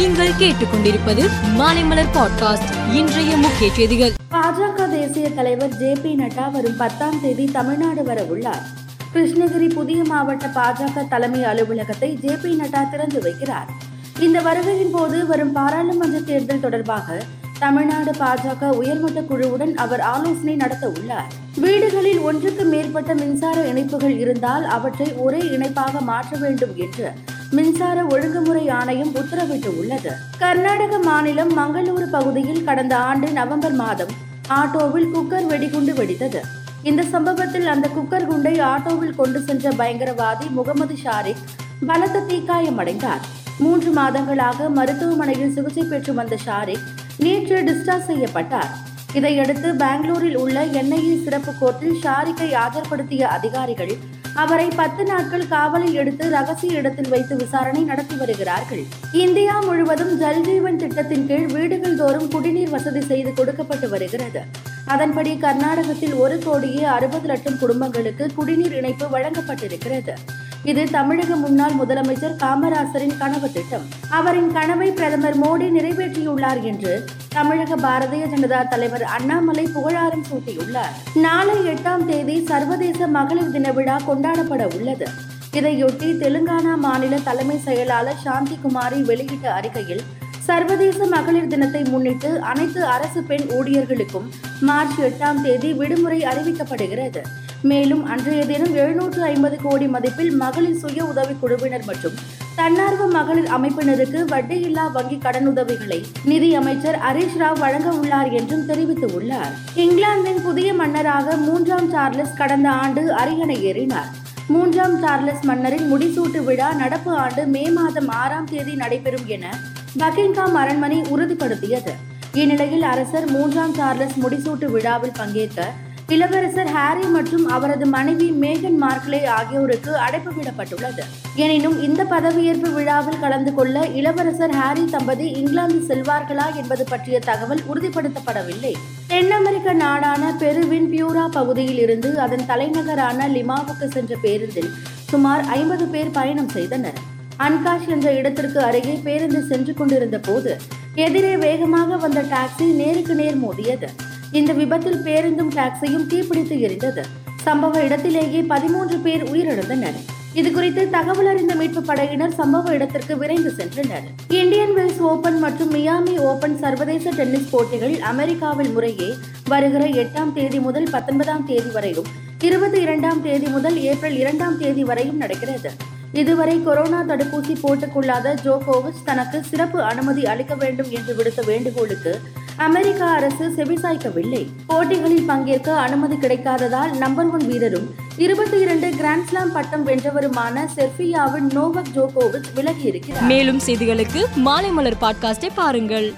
நீங்கள் கேட்டுக்கொண்டிருப்பது மாலைமலர் பாட்காஸ்ட் இன்றைய முக்கிய செய்திகள். பாஜக தேசிய தலைவர் ஜே பி நட்டா வரும் பத்தாம் தேதி தமிழ்நாடு வர உள்ளார். கிருஷ்ணகிரி புதிய மாவட்ட பாஜக தலைமை அலுவலகத்தை ஜே பி நட்டா திறந்து வைக்கிறார். இந்த வருகையின் போது வரும் பாராளுமன்ற தேர்தல் தொடர்பாக தமிழ்நாடு பாஜக உயர்மட்ட குழுவுடன் அவர் ஆலோசனை நடத்த உள்ளார். வீடுகளில் ஒன்றுக்கு மேற்பட்ட மின்சார இணைப்புகள் இருந்தால் அவற்றை ஒரே இணைப்பாக மாற்ற வேண்டும் என்று மின்சார ஒழுங்குமுறை ஆணையம் உத்தரவிட்டு உள்ளது கர்நாடக மாநிலம் மங்களூரு பகுதியில் கடந்த ஆண்டு நவம்பர் மாதம் ஆட்டோவில் குக்கர் வெடிகுண்டு வெடித்தது. இந்த சம்பவத்தில் அந்த குக்கர் குண்டை ஆட்டோவில் கொண்டு சென்ற பயங்கரவாதி முகமது ஷாரிக் பலத்த தீக்காயமடைந்தார். மூன்று மாதங்களாக மருத்துவமனையில் சிகிச்சை பெற்று வந்த ஷாரிக் நேற்று டிஸ்சார்ஜ் செய்யப்பட்டார். இதையடுத்து பெங்களூரில் உள்ள என்ஐஏ சிறப்பு கோர்ட்டில் ஷாரிக்கை ஆஜர்படுத்திய அதிகாரிகள் அவரை பத்து நாட்கள் காவலில் எடுத்து ரகசிய இடத்தில் வைத்து விசாரணை நடத்தி வருகிறார்கள். இந்தியா முழுவதும் ஜல்ஜீவன் திட்டத்தின் கீழ் வீடுகள் தோறும் குடிநீர் வசதி செய்து கொடுக்கப்பட்டு வருகிறது. அதன்படி கர்நாடகத்தில் ஒரு கோடியே அறுபது லட்சம் குடும்பங்களுக்கு குடிநீர் இணைப்பு வழங்கப்பட்டிருக்கிறது. இது தமிழக முன்னாள் முதலமைச்சர் காமராசரின் கனவு திட்டம். அவரின் கனவை பிரதமர் மோடி நிறைவேற்றியுள்ளார் என்று தமிழக பாரதிய ஜனதா தலைவர் அண்ணாமலை புகழாரம் சூட்டியுள்ளார். நாளை எட்டாம் தேதி சர்வதேச மகளிர் தின விழா கொண்டாடப்பட உள்ளது. இதையொட்டி தெலுங்கானா மாநில தலைமை செயலாளர் சாந்தி குமாரி வெளியிட்ட அறிக்கையில் சர்வதேச மகளிர் தினத்தை முன்னிட்டு அனைத்து அரசு பெண் ஊழியர்களுக்கும் மார்ச் எட்டாம் தேதி விடுமுறை அறிவிக்கப்படுகிறது. மேலும் அன்றைய தினம் எழுநூற்று ஐம்பது கோடி மதிப்பில் மகளிர் சுய உதவி குழுவினர் மற்றும் தன்னார்வ மகளிர் அமைப்பினருக்கு வட்டியில்லா வங்கி கடனுதவிகளை நிதி அமைச்சர் ஹரீஷ் ராவ் வழங்க உள்ளார் என்றும் தெரிவித்துள்ளார். இங்கிலாந்தின் புதிய மன்னராக மூன்றாம் சார்லஸ் கடந்த ஆண்டு அரியணை ஏறினார். மூன்றாம் சார்லஸ் மன்னரின் முடிசூட்டு விழா நடப்பு ஆண்டு மே மாதம் ஆறாம் தேதி நடைபெறும் என பக்கிங்காம் அரண்மனை உறுதிப்படுத்தியது. இந்நிலையில் அரசர் மூன்றாம் சார்லஸ் முடிசூட்டு விழாவில் பங்கேற்க இளவரசர் ஹாரி மற்றும் அவரது மனைவி மேகன் மார்க்லே ஆகியோருக்கு அழைப்பு விடப்பட்டுள்ளது. எனினும் இந்த பதவியேற்பு விழாவில் கலந்து கொள்ள இளவரசர் ஹாரி தம்பதி இங்கிலாந்து செல்வார்களா என்பது பற்றிய தகவல் உறுதிப்படுத்தப்படவில்லை. தென் அமெரிக்க நாடான பெருவின் பியூரா பகுதியில் இருந்து அதன் தலைநகரான லிமாவுக்கு சென்ற பேருந்தில் சுமார் ஐம்பது பேர் பயணம் செய்தனர். அன்காஷ் என்ற இடத்திற்கு அருகே பேருந்து சென்று கொண்டிருந்த போது எதிரே வேகமாக வந்த டாக்ஸி நேருக்கு நேர் மோதியது. இந்த விபத்தில் பேருந்தும் டாக்ஸியும் தீப்பிடித்து எரிந்தது. சம்பவ இடத்திலேயே பதிமூன்று பேர் உயிரிழந்தனர். இது குறித்து தகவல் அறிந்த மீட்பு படையினர் சம்பவ இடத்திற்கு விரைந்து சென்றனர். இந்தியன் வெல்ஸ் ஓபன் மற்றும் மியாமி ஓபன் சர்வதேச டென்னிஸ் போட்டிகள் அமெரிக்காவில் முறையே வருகிற எட்டாம் தேதி முதல் பத்தொன்பதாம் தேதி வரையும் இருபத்தி இரண்டாம் தேதி முதல் ஏப்ரல் இரண்டாம் தேதி வரையும் நடக்கிறது. இதுவரை கொரோனா தடுப்பூசி போட்டுக்கொள்ளாத ஜோகோவிச் தனக்கு சிறப்பு அனுமதி அளிக்க வேண்டும் என்று விடுத்த வேண்டுகோளுக்கு அமெரிக்க அரசு செவிசாய்க்கவில்லை. போட்டிகளில் பங்கேற்க அனுமதி கிடைக்காததால் நம்பர் ஒன் வீரரும் இருபத்தி இரண்டு கிராண்ட்ஸ்லாம் பட்டம் வென்றவருமான செர்பியாவின் நோவக் ஜோகோவிச் விலகியிருக்கிறார். மேலும் செய்திகளுக்கு மாலை மலர் பாட்காஸ்டை பாருங்கள்.